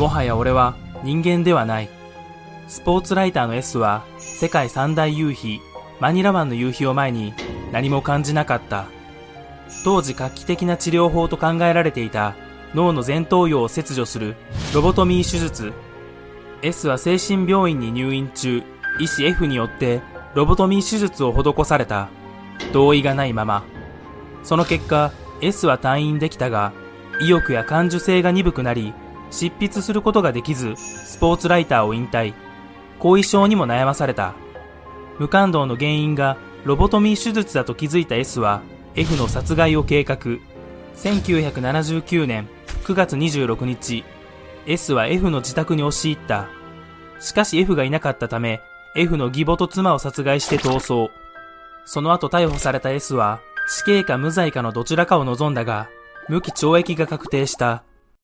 もはや俺は人間ではない。スポーツライターの S は世界三大夕日、マニラ湾の夕日を前に何も感じなかった。当時画期的な治療法と考えられていた脳の前頭葉を切除するロボトミー手術。S は精神病院に入院中、医師 F によってロボトミー手術を施された。同意がないまま。その結果、S は退院できたが、意欲や感受性が鈍くなり、執筆することができず、スポーツライターを引退。後遺症にも悩まされた。無感動の原因がロボトミー手術だと気づいた S は F の殺害を計画。1979年9月26日、S は F の自宅に押し入った。しかし F がいなかったため、F の義母と妻を殺害して逃走。その後逮捕された S は死刑か無罪かのどちらかを望んだが、無期懲役が確定した。